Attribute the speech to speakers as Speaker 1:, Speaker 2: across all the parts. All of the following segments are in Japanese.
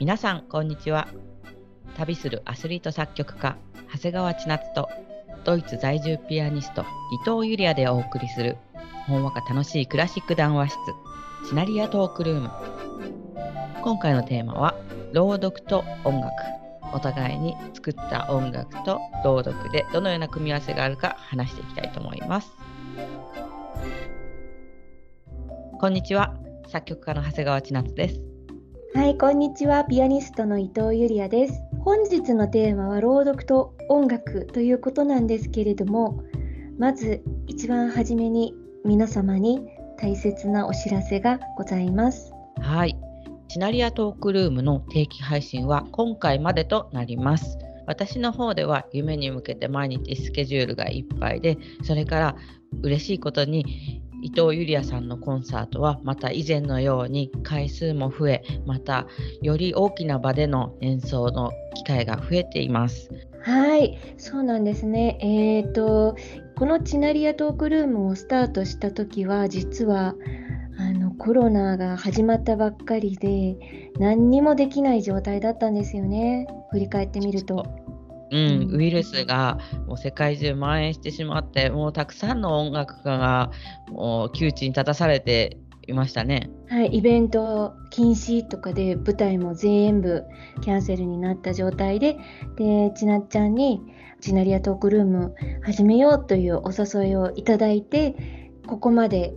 Speaker 1: 皆さんこんにちは。旅するアスリート作曲家長谷川千夏とドイツ在住ピアニスト伊藤ゆりやでお送りするほんわか楽しいクラシック談話室シナリアトークルーム。今回のテーマは朗読と音楽。お互いに作った音楽と朗読でどのような組み合わせがあるか話していきたいと思います。こんにちは。作曲家の長谷川千夏です。
Speaker 2: はい、こんにちは。ピアニストの伊藤ゆりやです。本日のテーマは朗読と音楽ということなんですけれども、まず一番初めに皆様に大切なお知らせがございます。
Speaker 1: はい。シナリアトークルームの定期配信は今回までとなります。私の方では夢に向けて毎日スケジュールがいっぱいで、それから嬉しいことに伊藤ゆりやさんのコンサートはまた以前のように回数も増えまたより大きな場での演奏の機会が増えています。
Speaker 2: はいそうなんですね。えーとこのチナリアトークルームをスタートした時は実はあのコロナが始まったばっかりで何にもできない状態だったんですよね。振り返ってみると。
Speaker 1: うん、ウイルスがもう世界中蔓延してしまってもうたくさんの音楽家がもう窮地に立たされていましたね。
Speaker 2: はい、イベント禁止とかで舞台も全部キャンセルになった状態ででちなっちゃんにチナリアトークルーム始めようというお誘いをいただいてここまで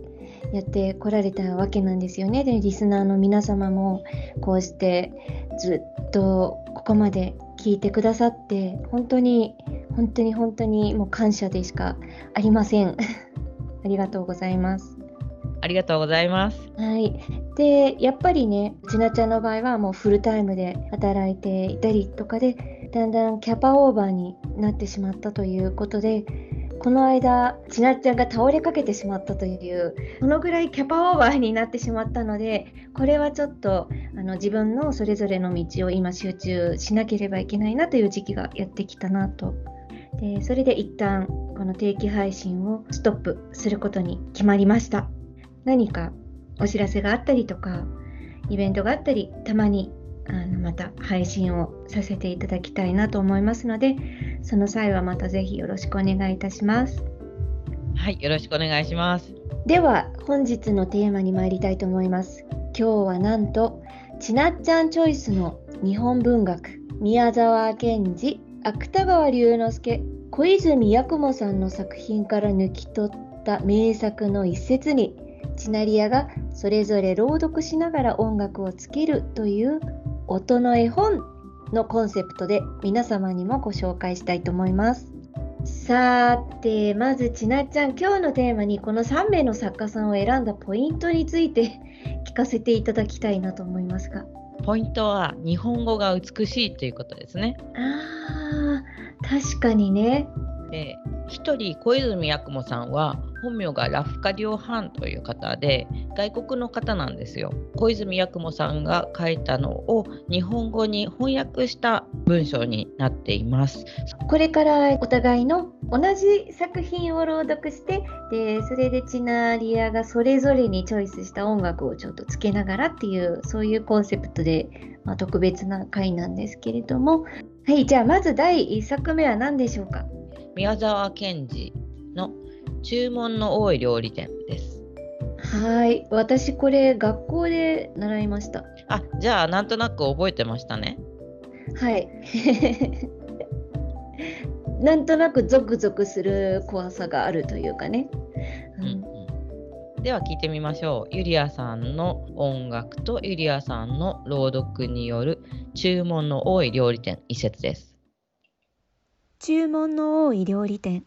Speaker 2: やってこられたわけなんですよね。でリスナーの皆様もこうしてずっとここまで聞いてくださって本当に本当に本当にもう感謝でしかありません。ありがとうございます。
Speaker 1: ありがとうございます。
Speaker 2: はい。でやっぱりねちなちゃんの場合はもうフルタイムで働いていたりとかでだんだんキャパオーバーになってしまったということでこの間ちなちゃんが倒れかけてしまったというそのぐらいキャパオーバーになってしまったのでこれはちょっとあの自分のそれぞれの道を今集中しなければいけないなという時期がやってきたなと。でそれで一旦この定期配信をストップすることに決まりました。何かお知らせがあったりとかイベントがあったりたまにあのまた配信をさせていただきたいなと思いますのでその際はまたぜひよろしくお願いいたします。
Speaker 1: はいよろしくお願いします。
Speaker 2: では本日のテーマに参りたいと思います。今日はなんとちなっちゃんチョイスの日本文学宮沢賢治芥川龍之介小泉八雲さんの作品から抜き取った名作の一節にチナリアがそれぞれ朗読しながら音楽をつけるという音の絵本のコンセプトで皆様にもご紹介したいと思います。さて、まずちなっちゃん、今日のテーマにこの3名の作家さんを選んだポイントについて聞かせていただきたいなと思いますが。
Speaker 1: ポイントは日本語が美しいということですね。
Speaker 2: あ確かにね。
Speaker 1: で1人小泉八雲さんは本名がラフカディオ・ハンという方で外国の方なんですよ。小泉八雲さんが書いたのを日本語に翻訳した文章になっています。
Speaker 2: これからお互いの同じ作品を朗読してでそれでチナリアがそれぞれにチョイスした音楽をちょっとつけながらっていうそういうコンセプトで、まあ、特別な回なんですけれども。はいじゃあまず第1作目は何でしょうか？
Speaker 1: 宮沢賢治の注文の多い料理店です。
Speaker 2: はい、私これ学校で習いました。
Speaker 1: あ、じゃあなんとなく覚えてましたね。
Speaker 2: はい。なんとなくゾクゾクする怖さがあるというかね。
Speaker 1: うん、うん、では聞いてみましょう。ユリアさんの音楽とユリアさんの朗読による注文の多い料理店一節です。
Speaker 2: 注文の多い料理店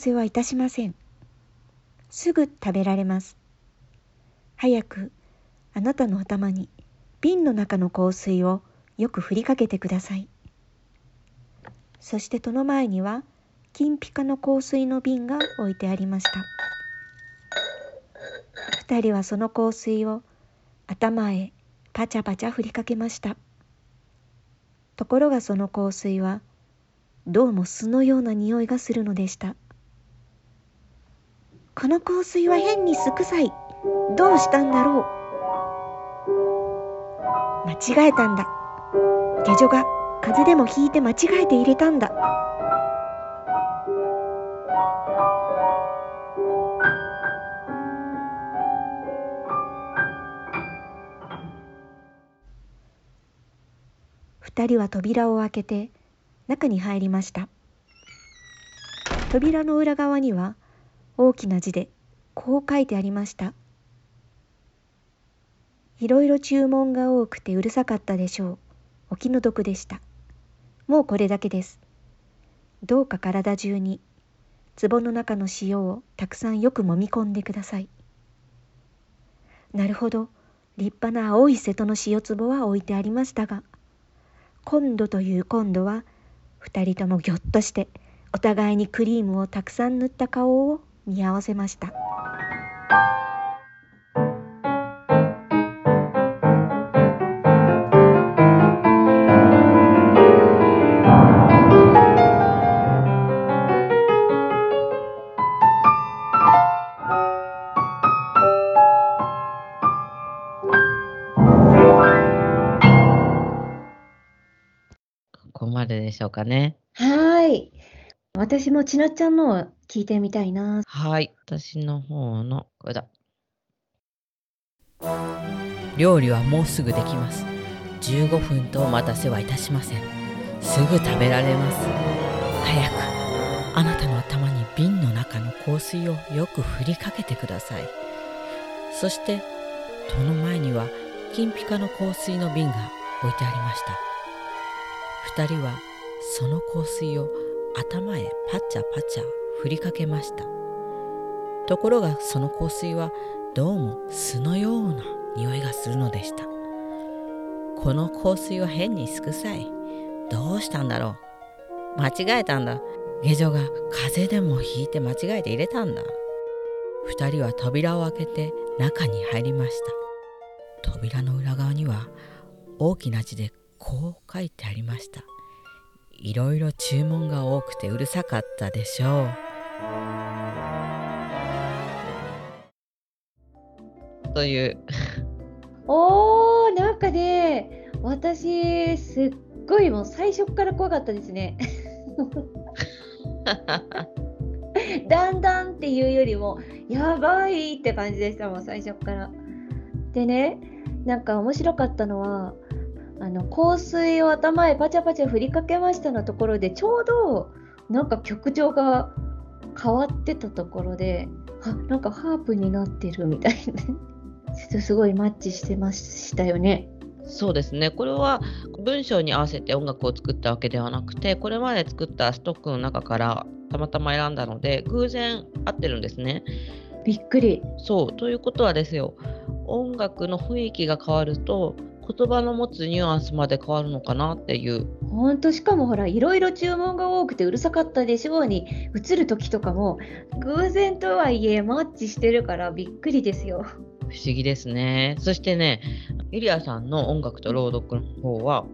Speaker 2: せはいたしません。すぐ食べられます。
Speaker 3: 早くあなたの頭に瓶の中の香水をよく振りかけてください。そしてその前には金ピカの香水の瓶が置いてありました。二人はその香水を頭へパチャパチャ振りかけました。ところがその香水はどうも巣のような匂いがするのでした。この香水は変に酢臭い。どうしたんだろう。間違えたんだ。下女が風でもひいて間違えて入れたんだ。二人は扉を開けて中に入りました扉の裏側には大きな字でこう書いてありました。いろいろ注文が多くてうるさかったでしょう。お気の毒でした。もうこれだけです。どうか体中に壺の中の塩をたくさんよく揉み込んでください。なるほど。立派な青い瀬戸の塩壺は置いてありましたが今度という今度は二人ともぎょっとしてお互いにクリームをたくさん塗った顔を見合わせました。
Speaker 1: ここまででしょうかね。
Speaker 2: 私もちなちゃんのを聞いてみたいな。
Speaker 1: はい。私の方の、これだ。料理はもうすぐできます。15分とお待たせはいたしません。すぐ食べられます。早く、あなたの頭に瓶の中の香水をよく振りかけてください。そして、その前には金ピカの香水の瓶が置いてありました。二人はその香水を頭へパチャパチャ振りかけました。ところがその香水はどうも巣のような匂いがするのでした。この香水は変にすくさい。どうしたんだろう。間違えたんだ。下女が風邪でもひいて間違えて入れたんだ。二人は扉を開けて中に入りました。扉の裏側には大きな字でこう書いてありました。いろいろ注文が多くてうるさかったでしょう。という。
Speaker 2: おーなんかね私すっごいもう最初から怖かったですね。だんだんっていうよりもやばいって感じでしたもん最初から。でねなんか面白かったのはあの香水を頭へパチャパチャ振りかけましたのところでちょうどなんか曲調が変わってたところであなんかハープになってるみたいな ちょっとすごいマッチしてましたよね。
Speaker 1: そうですねこれは文章に合わせて音楽を作ったわけではなくてこれまで作ったストックの中からたまたま選んだので偶然合ってるんですね。
Speaker 2: びっくり。
Speaker 1: そうということはですよ音楽の雰囲気が変わると言葉の持つニュアンスまで変わるのかなっていう。
Speaker 2: ほんとしかもほらいろいろ注文が多くてうるさかったでしょうに映る時とかも偶然とはいえマッチしてるからびっくりですよ。
Speaker 1: 不思議ですね。そしてねユリアさんの音楽と朗読の方は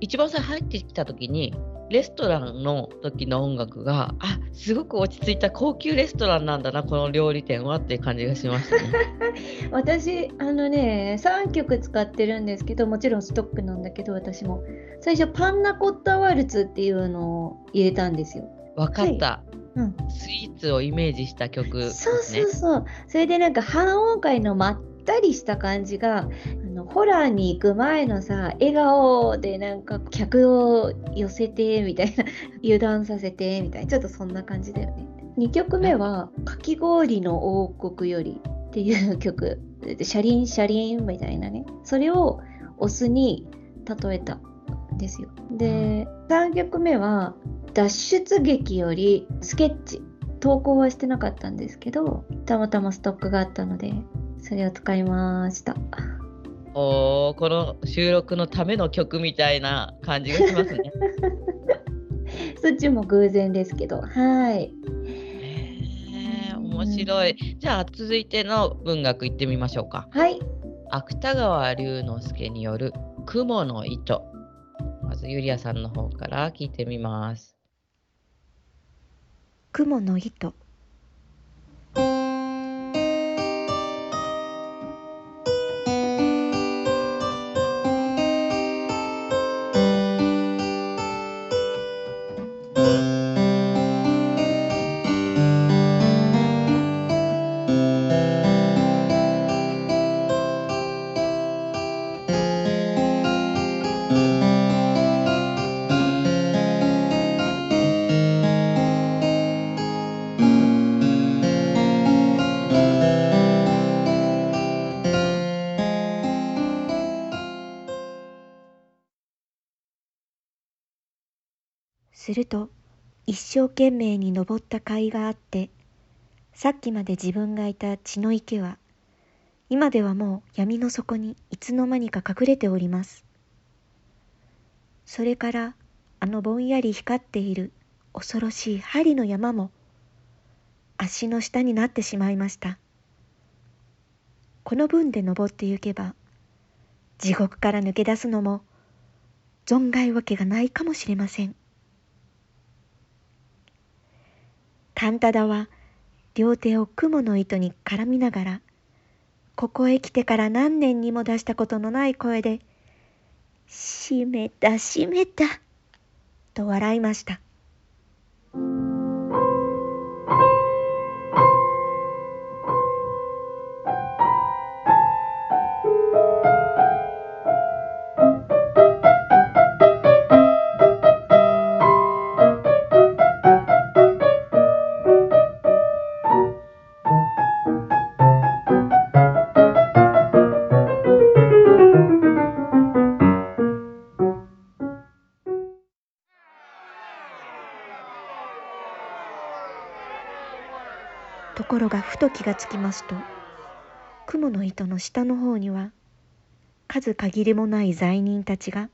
Speaker 1: 一番最初入ってきた時にレストランの時の音楽があすごく落ち着いた高級レストランなんだなこの料理店はっていう感じがしましたね。
Speaker 2: 私あのね3曲使ってるんですけどもちろんストックなんだけど私も。最初パンナコッタワルツっていうのを入れたんですよ。
Speaker 1: 分かった、はい。うん、スイーツをイメージした曲、ね、
Speaker 2: そうそうそう。それでなんか半音階のまったりした感じがのホラーに行く前のさ笑顔でなんか客を寄せてみたいな 油断させてみたいなちょっとそんな感じだよね。2曲目は「かき氷の王国より」っていう曲シャリンシャリンみたいなねそれをオスに例えたんですよ。で3曲目は「脱出劇よりスケッチ」投稿はしてなかったんですけどたまたまストックがあったのでそれを使いました。
Speaker 1: おーこの収録のための曲みたいな感じがしますね。
Speaker 2: そっちも偶然ですけど、はい。
Speaker 1: 面白い。じゃあ続いての文学いってみましょうか。
Speaker 2: はい。
Speaker 1: 芥川龍之介による「雲の糸」まずゆりやさんの方から聞いてみます。
Speaker 3: 雲の糸すると一生懸命に登った甲斐があってさっきまで自分がいた血の池は今ではもう闇の底にいつの間にか隠れております。それからあのぼんやり光っている恐ろしい針の山も足の下になってしまいました。この分で登ってゆけば地獄から抜け出すのも存外わけがないかもしれません。カンタダは両手を雲の糸に絡みながらここへ来てから何年にも出したことのない声で「閉めた閉めた」と笑いました。と気がつきますと雲の糸の下の方には数限りもない罪人たちが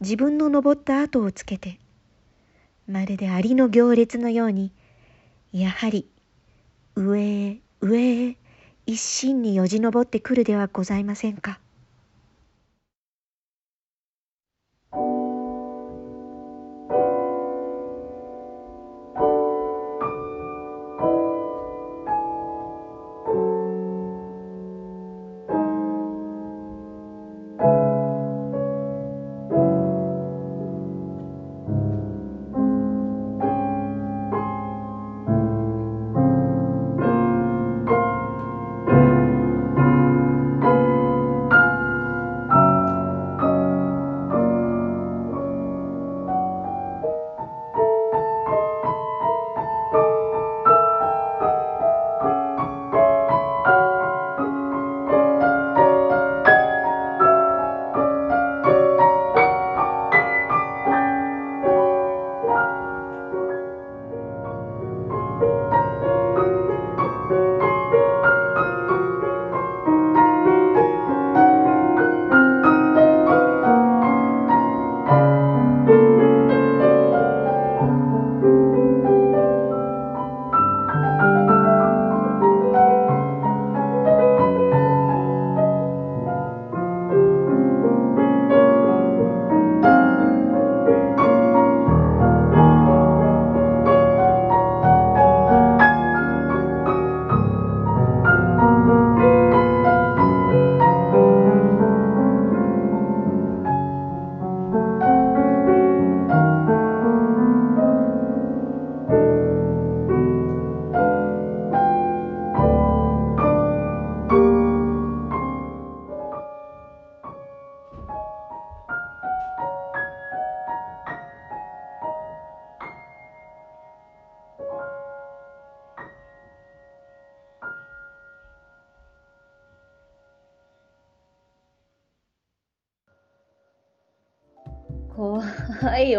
Speaker 3: 自分の登った跡をつけてまるでアリの行列のようにやはり上へ上へ一心によじ登ってくるではございませんか。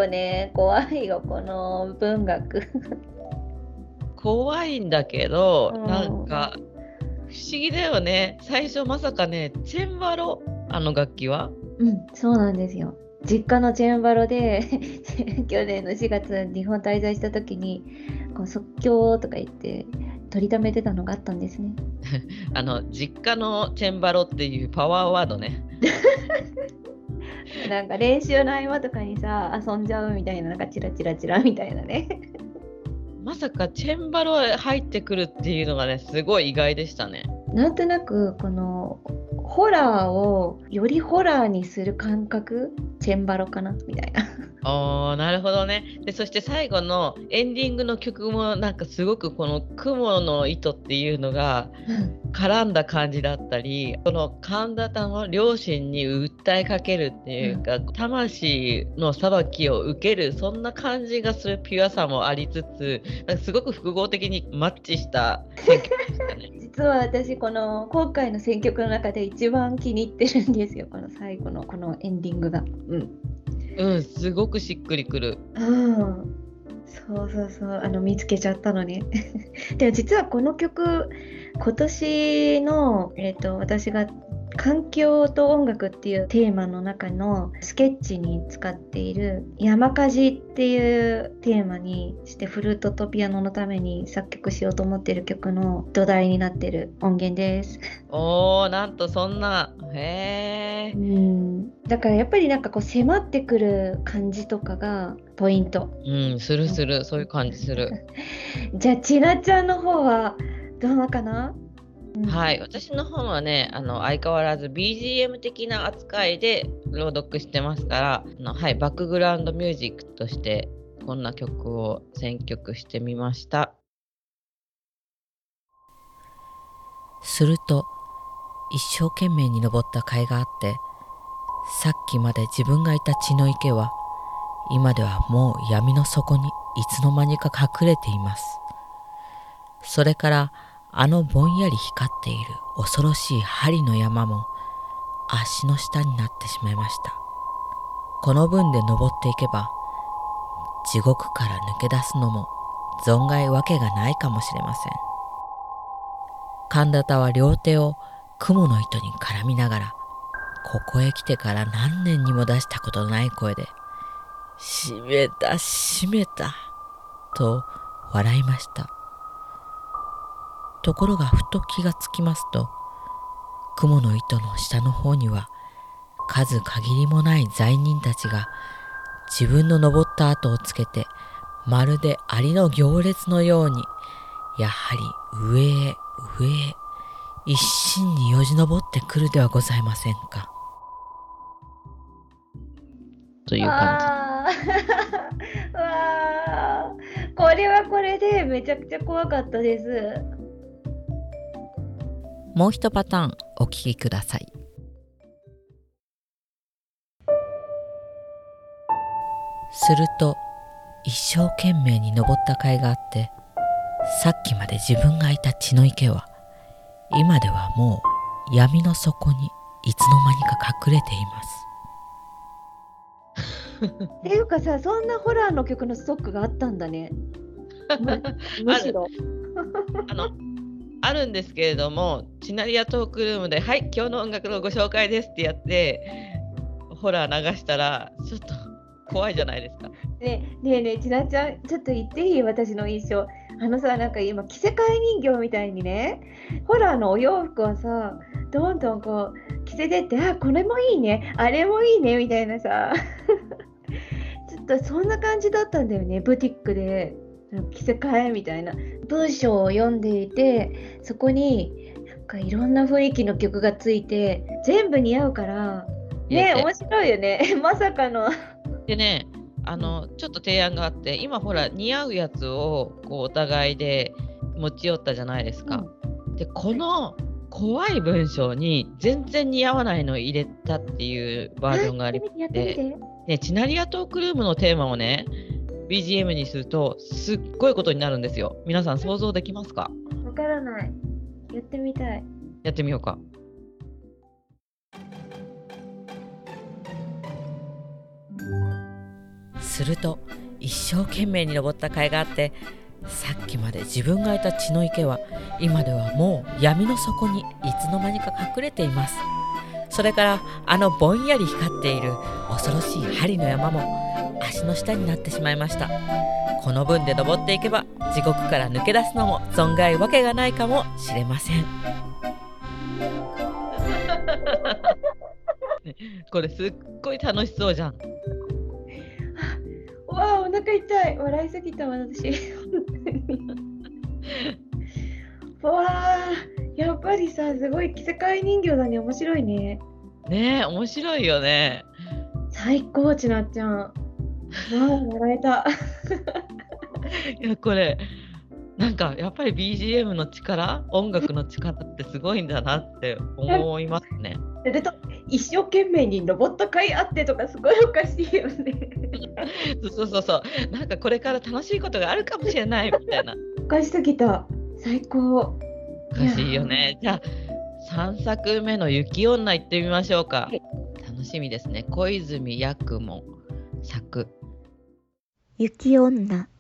Speaker 2: よね。怖いよ、この文学。
Speaker 1: 怖いんだけど、
Speaker 2: うん
Speaker 1: なんか思議だよね最初まさかねチェンバロあの楽器は？
Speaker 2: うん、そうなんですよ。実家のチェンバロで 去年の4月日本滞在した時にこう即興とか言って取りためてたのがあったんですね。
Speaker 1: あの実家のチェンバロっていうパワーワードね
Speaker 2: なんか練習の合間とかにさ遊んじゃうみたいななんかチラチラチラみたいなね。
Speaker 1: まさかチェンバロ入ってくるっていうのがねすごい意外でしたね
Speaker 2: なんとなくこのホラーをよりホラーにする感覚チェンバロかなみたいな。
Speaker 1: なるほどねでそして最後のエンディングの曲もなんかすごくこの「雲の糸」っていうのが絡んだ感じだったりこの神田田の両親に訴えかけるっていうか、魂の裁きを受けるそんな感じがするピュアさもありつつなんかすごく複合的にマッチした選曲でしたね。
Speaker 2: 実は私この今回の選曲の中で一番気に入ってるんですよこの最後のこのエンディングが。うん
Speaker 1: うん、すごくしっくりくる。
Speaker 2: うん、そうそうそうあの見つけちゃったのに。でも実はこの曲今年の、えー、と私が環境と音楽っていうテーマの中のスケッチに使っている山火事っていうテーマにしてフルートとピアノのために作曲しようと思ってる曲の土台になってる音源です。
Speaker 1: おーなんとそんなへえ
Speaker 2: うん、だからやっぱりなんかこう迫ってくる感じとかがポイント。
Speaker 1: うんするするそういう感じする。
Speaker 2: じゃあちなちゃんの方はどうかな、うん。
Speaker 1: はい、私の方はねあの相変わらず BGM 的な扱いで朗読してますからあの、はい、バックグラウンドミュージックとしてこんな曲を選曲してみました。すると一生懸命に登った甲斐があってさっきまで自分がいた血の池は今ではもう闇の底にいつの間にか隠れています。それからあのぼんやり光っている恐ろしい針の山も足の下になってしまいました。この分で登っていけば地獄から抜け出すのも存外わけがないかもしれません。神田田は両手を雲の糸に絡みながらここへ来てから何年にも出したことのない声で「閉めた閉めた」と笑いました。ところがふと気がつきますと雲の糸の下の方には数限りもない罪人たちが自分の登った跡をつけてまるでアリの行列のようにやはり上へ上へ一心によじ登ってくるではございませんか。という感
Speaker 2: あー わーこれはこれでめちゃくちゃ怖かったです。
Speaker 1: じ。もう一パターンお聞きください。すると一生懸命に登った甲斐があってさっきまで自分がいた血の池は今ではもう闇の底にいつの間にか隠れています。
Speaker 2: っていうかさそんなホラーの曲のストックがあったんだね。む むしろ。
Speaker 1: あのあるんですけれどもチナリアトークルームで「はい今日の音楽のご紹介です」ってやってホラー流したらちょっと怖いじゃないですか。
Speaker 2: ねえねえねえちなちゃんちょっと言っていい？私の印象。あのさなんか今着せ替え人形みたいにねホラーのお洋服をさどんどんこう着せてってあこれもいいね。あれもいいね。みたいなさ。ちょっとそんな感じだったんだよねブティックで。着せ替えみたいな文章を読んでいてそこになんかいろんな雰囲気の曲がついて全部似合うからね。面白いよね。まさかの。
Speaker 1: でねあのちょっと提案があって今ほら似合うやつをこうお互いで持ち寄ったじゃないですか。でこの怖い文章に全然似合わないのを入れたっていうバージョンがありま
Speaker 2: やって。
Speaker 1: ね、チナリアトークルームのテーマをね BGM にするとすっごいことになるんですよ。皆さん想像できますか？
Speaker 2: わからない。やってみたい。
Speaker 1: やってみようか。すると一生懸命に登った甲斐があってさっきまで自分がいた血の池は今ではもう闇の底にいつの間にか隠れていますそれからあのぼんやり光っている恐ろしい針の山も足の下になってしまいました。この分で登っていけば地獄から抜け出すのも存外わけがないかもしれません。これすっごい楽しそうじゃん。
Speaker 2: わあお腹痛い。笑いすぎた私。わあやっぱりさすごい世界人形だね。面白いね。
Speaker 1: ねえ面白いよね。
Speaker 2: 最高ちなっちゃん笑えた
Speaker 1: いやこれなんかやっぱり BGM の力音楽の力ってすごいんだなって思いますね。
Speaker 2: でと一生懸命にロボット会あってとかすごいおかしいよね。
Speaker 1: そうそうそうなんかこれから楽しいことがあるかもしれないみたいな。
Speaker 2: おかしすぎた最高。お
Speaker 1: かしいよね。じゃあ3作目の雪女行ってみましょうか。はい、楽しみですね。小泉八雲作。
Speaker 3: 雪女。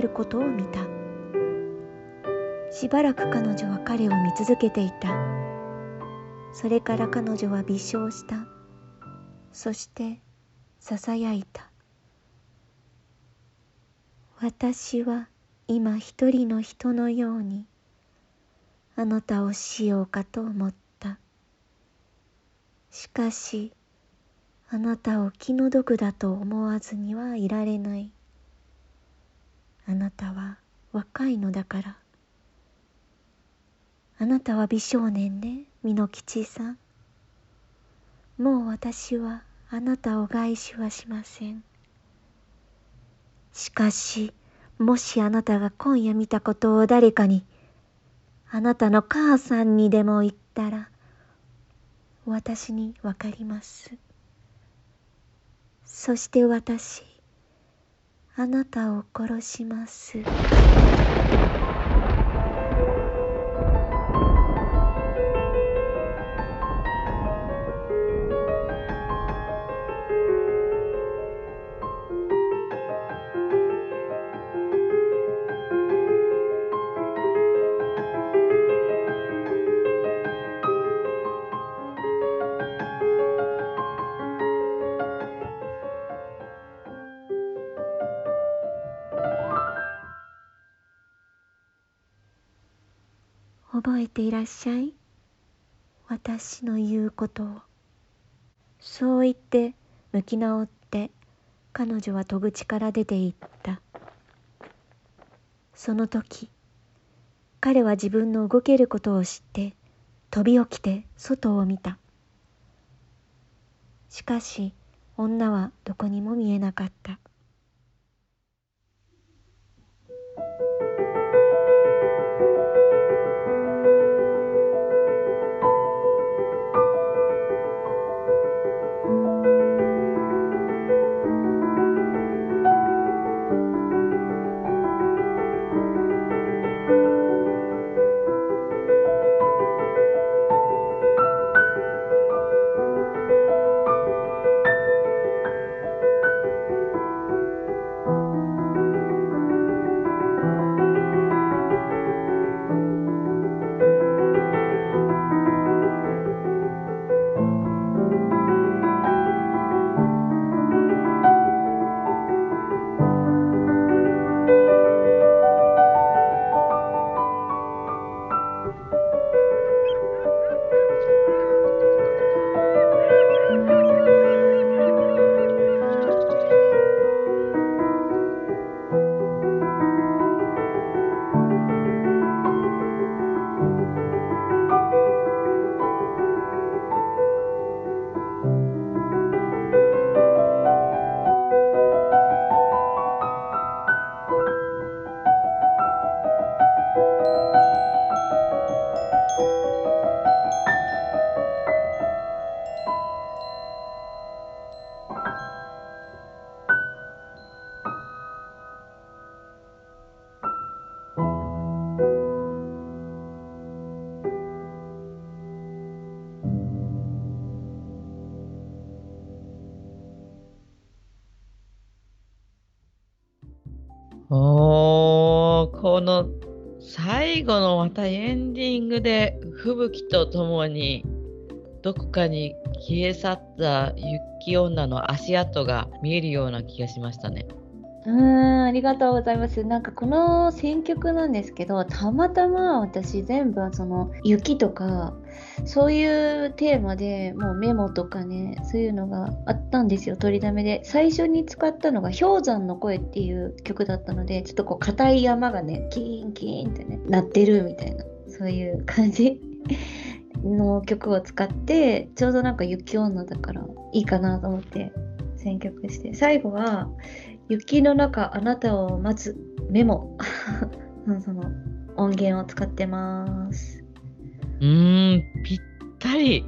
Speaker 3: ることを見た。しばらく彼女は彼を見続けていた。それから彼女は微笑した。そしてささやいた。私は今一人の人のようにあなたをしようかと思った。しかしあなたを気の毒だと思わずにはいられない。あなたは若いのだから。あなたは美少年ね、美濃吉さん。もう私はあなたを外視はしません。しかし、もしあなたが今夜見たことを誰かに、あなたの母さんにでも言ったら、私にわかります。そして私あなたを殺します。覚えていらっしゃい。私の言うことを。そう言って向き直って彼女は戸口から出て行った。その時彼は自分の動けることを知って飛び起きて外を見た。しかし女はどこにも見えなかった。
Speaker 1: おこの最後のまたエンディングで吹雪とともにどこかに消え去った雪女の足跡が見えるような気がしましたね。
Speaker 2: うん、ありがとうございます。なんかこの選曲なんですけど、たまたま私全部その雪とか、そういうテーマでもうメモとかね、そういうのがあったんですよ、取りだめで。最初に使ったのが氷山の声っていう曲だったので、ちょっとこう硬い山がね、キーンキーンってね、鳴ってるみたいな、そういう感じ。の曲を使ってちょうどなんか雪女だからいいかなと思って選曲して最後は雪の中あなたを待つメモ。その音源を使ってます。
Speaker 1: うーんぴったり。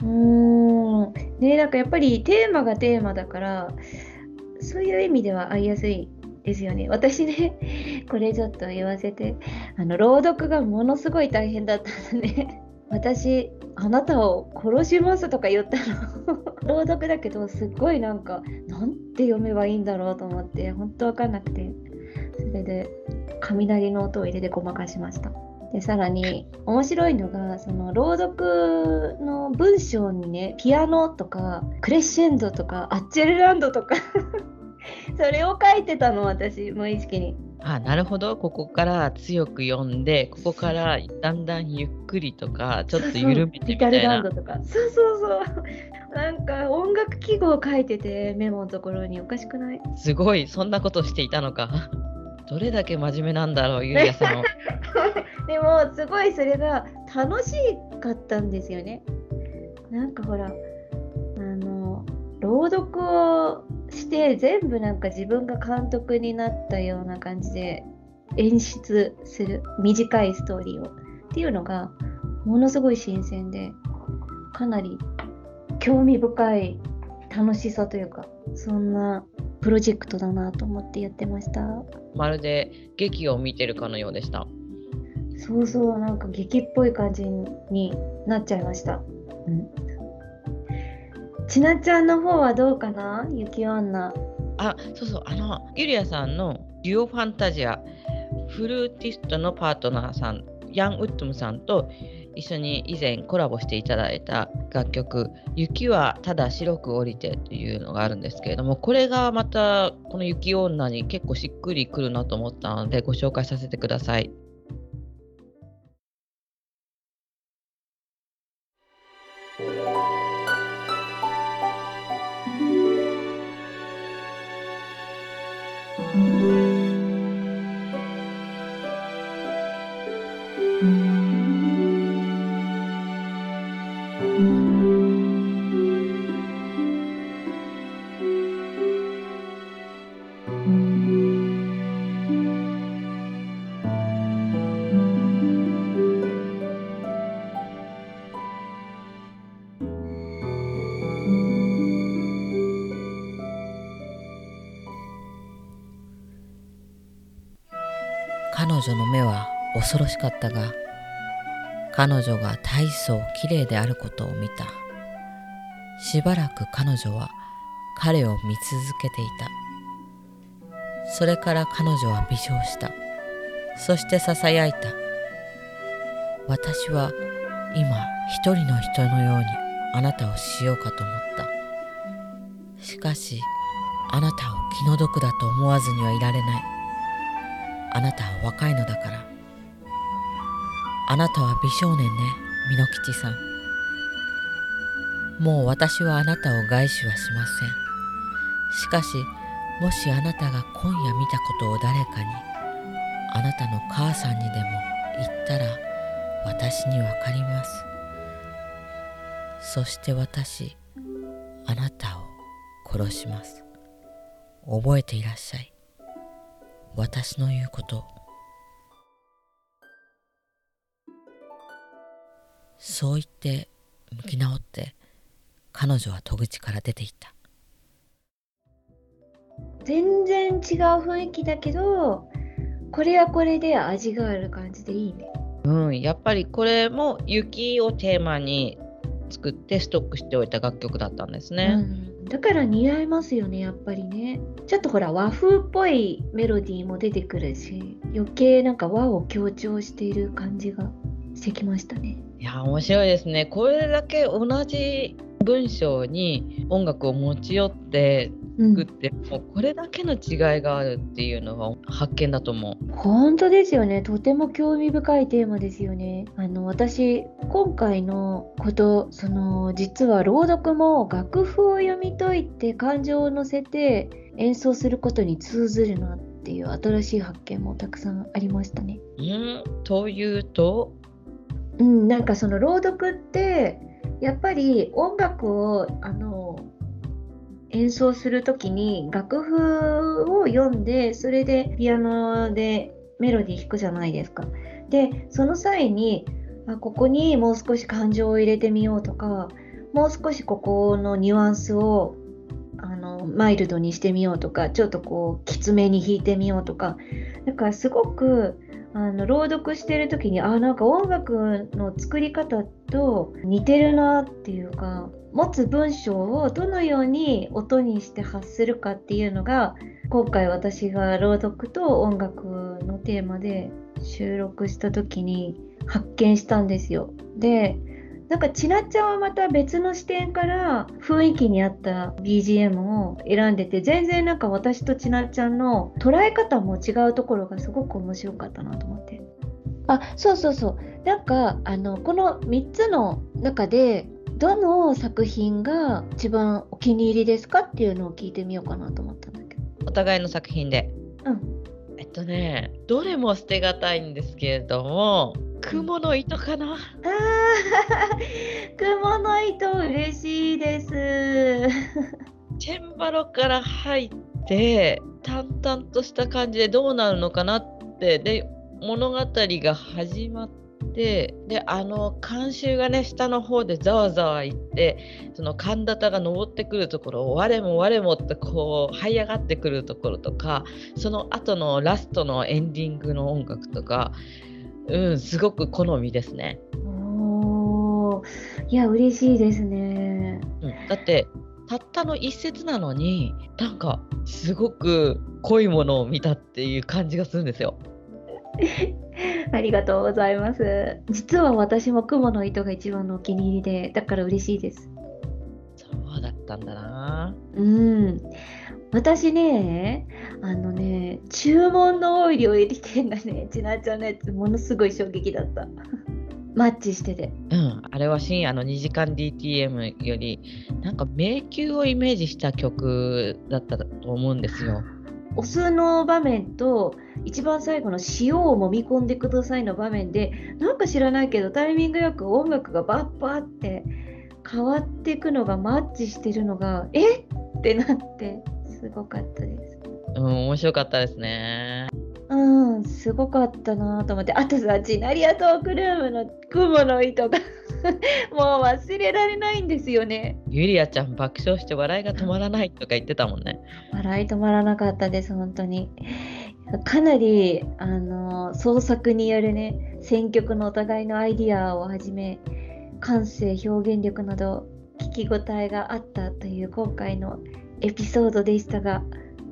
Speaker 2: うー。んねなんかやっぱりテーマがテーマだからそういう意味では合いやすいですよね。私ねこれちょっと言わせて。あの朗読がものすごい大変だったんで。ね私あなたを殺しますとか言ったの。朗読だけどすっごいなんかなんて読めばいいんだろうと思って本当わかんなくて。それで雷の音を入れてごまかしました。でさらに面白いのがその朗読の文章にねピアノとかクレッシェンドとかアッチェルランドとか。それを書いてたの私無意識に。
Speaker 1: あなるほどここから強く読んでここからだんだんゆっくりとかちょっと緩めてみたいな。
Speaker 2: そうそうそうそう なんか音楽記号書いててメモのところにおかしくない？
Speaker 1: すごいそんなことしていたのか。どれだけ真面目なんだろうゆりやさんは。
Speaker 2: でもすごいそれが楽しかったんですよねなんかほら朗読をして全部なんか自分が監督になったような感じで演出する。短いストーリーをっていうのがものすごい新鮮でかなり興味深い楽しさというかそんなプロジェクトだなと思ってやってました。
Speaker 1: まるで劇を見てるかのようでした。
Speaker 2: そうそうなんか劇っぽい感じになっちゃいました、うん、ちなちゃんの方はどうかな？雪女。
Speaker 1: あそうそう。あのゆりやさんのデュオファンタジアフルーティストのパートナーさんヤン・ウッドムさんと一緒に以前コラボしていただいた楽曲「雪はただ白く降りて」というのがあるんですけれどもこれがまたこの雪女に結構しっくりくるなと思ったのでご紹介させてください。女の目は恐ろしかったが彼女が大層きれいであることを見た。しばらく彼女は彼を見続けていた。それから彼女は微笑した。そしてささやいた。私は今一人の人のようにあなたをしようかと思った。しかしあなたを気の毒だと思わずにはいられない。あなたは若いのだから。あなたは美少年ね美濃吉さん。もう私はあなたを害しはしません。しかしもしあなたが今夜見たことを誰かにあなたの母さんにでも言ったら私にわかります。そして私あなたを殺します。覚えていらっしゃい。私の言うこと。をそう言って向き直って彼女は戸口から出ていった。
Speaker 2: 全然違う雰囲気だけどこれはこれで味がある感じでいいね。
Speaker 1: うんやっぱりこれも雪をテーマに作ってストックしておいた楽曲だったんですね。
Speaker 2: うん、だから似合いますよねやっぱりねちょっとほら和風っぽいメロディーも出てくるし余計なんか和を強調している感じがしてきましたね
Speaker 1: いや面白いですね。これだけ同じ文章に音楽を持ち寄って
Speaker 2: うん。
Speaker 1: 作って、もうこれだけの違いがあるっていうのが発見だと思う。
Speaker 2: 本当ですよね。とても興味深いテーマですよね。あの私今回のことその実は朗読も楽譜を読み解いて感情を乗せて演奏することに通ずるなっていう新しい発見もたくさんありましたね。
Speaker 1: うん？というと？
Speaker 2: うん、なんかその朗読ってやっぱり音楽をあの演奏する時に楽譜を読んでそれでピアノでメロディー弾くじゃないですか。でその際にあここにもう少し感情を入れてみようとかもう少しここのニュアンスをあのマイルドにしてみようとかちょっとこうきつめに弾いてみようとかだからすごくあの朗読してる時にあなんか音楽の作り方と似てるなっていうか持つ文章をどのように音にして発するかっていうのが今回私が朗読と音楽のテーマで収録した時に発見したんですよ。でなんかちなっちゃんはまた別の視点から雰囲気に合った BGM を選んでて全然なんか私とちなっちゃんの捉え方も違うところがすごく面白かったなと思って。あそうそうそうなんかあのこの3つの中でどの作品が一番お気に入りですかっていうのを聞いてみようかなと思ったんだけど。
Speaker 1: お互いの作品で。
Speaker 2: うん
Speaker 1: えっとねどれも捨てがたいんですけれども雲の糸かな。
Speaker 2: あー雲の糸嬉しいです。
Speaker 1: チェンバロから入って淡々とした感じでどうなるのかなってで物語が始まってであの監修がね下の方でざわざわいってその神田田が登ってくるところを我も我もってこう這い上がってくるところとかその後のラストのエンディングの音楽とかうんすごく好みですね。
Speaker 2: おーいや嬉しいですね。
Speaker 1: うん、だってたったの一節なのになんかすごく濃いものを見たっていう感じがするんですよ。
Speaker 2: ありがとうございます。実は私も雲の糸が一番のお気に入りで、だから嬉しいです。
Speaker 1: そうだったんだな。
Speaker 2: うん。私ね、あのね、注文のオイルを入れてんがね、ちなちゃんのやつ、ものすごい衝撃だった。マッチしてて。
Speaker 1: うん、あれは深夜の2時間 DTM よりなんか迷宮をイメージした曲だったと思うんですよ。
Speaker 2: お酢の場面と一番最後の塩を揉み込んでくださいの場面でなんか知らないけどタイミングよく音楽がバッバッって変わっていくのがマッチしてるのがえっ？ってなってすごかったです。
Speaker 1: うん、面白かったですね。
Speaker 2: うん、すごかったなと思って。あとさ、チナリアトークルームの雲の糸が もう忘れられないんですよね。
Speaker 1: ゆりあちゃん爆笑して笑いが止まらないとか言ってたもんね。
Speaker 2: 笑い止まらなかったです、本当に。かなり、あの、創作によるね、選曲のお互いのアイディアをはじめ、感性、表現力など、聞き応えがあったという今回のエピソードでしたが、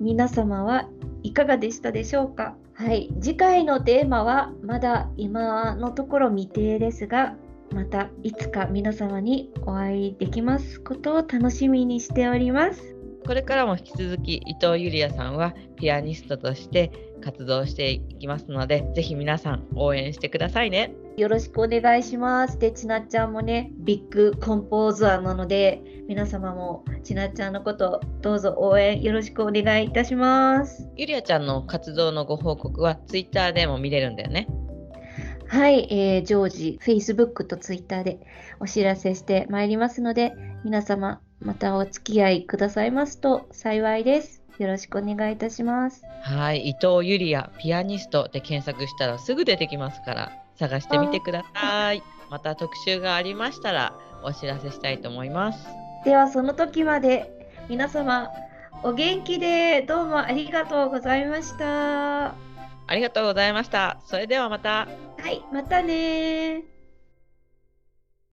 Speaker 2: 皆様はいかがでしたでしょうか？はい、次回のテーマはまだ今のところ未定ですが、またいつか皆様にお会いできますことを楽しみにしております。
Speaker 1: これからも引き続き伊藤ゆりあさんはピアニストとして活動していきますので、ぜひ皆さん応援してくださいね。
Speaker 2: よろしくお願いします。で、ちなっちゃんもね、ビッグコンポーザーなので、皆様もちなっちゃんのことどうぞ応援よろしくお願いいたします。
Speaker 1: ゆりあちゃんの活動のご報告は Twitter でも見れるんだよね。
Speaker 2: はい、えー常時 Facebook と Twitter でお知らせしてまいりますので、皆様またお付き合いくださいますと幸いです。よろしくお願いいたします。
Speaker 1: はい、伊藤ゆりあピアニストで検索したらすぐ出てきますから探してみてください。また特集がありましたらお知らせしたいと思います。
Speaker 2: ではその時まで皆様お元気でどうもありがとうございました。は
Speaker 1: ありがとうございました。それではまた。
Speaker 2: い、またねー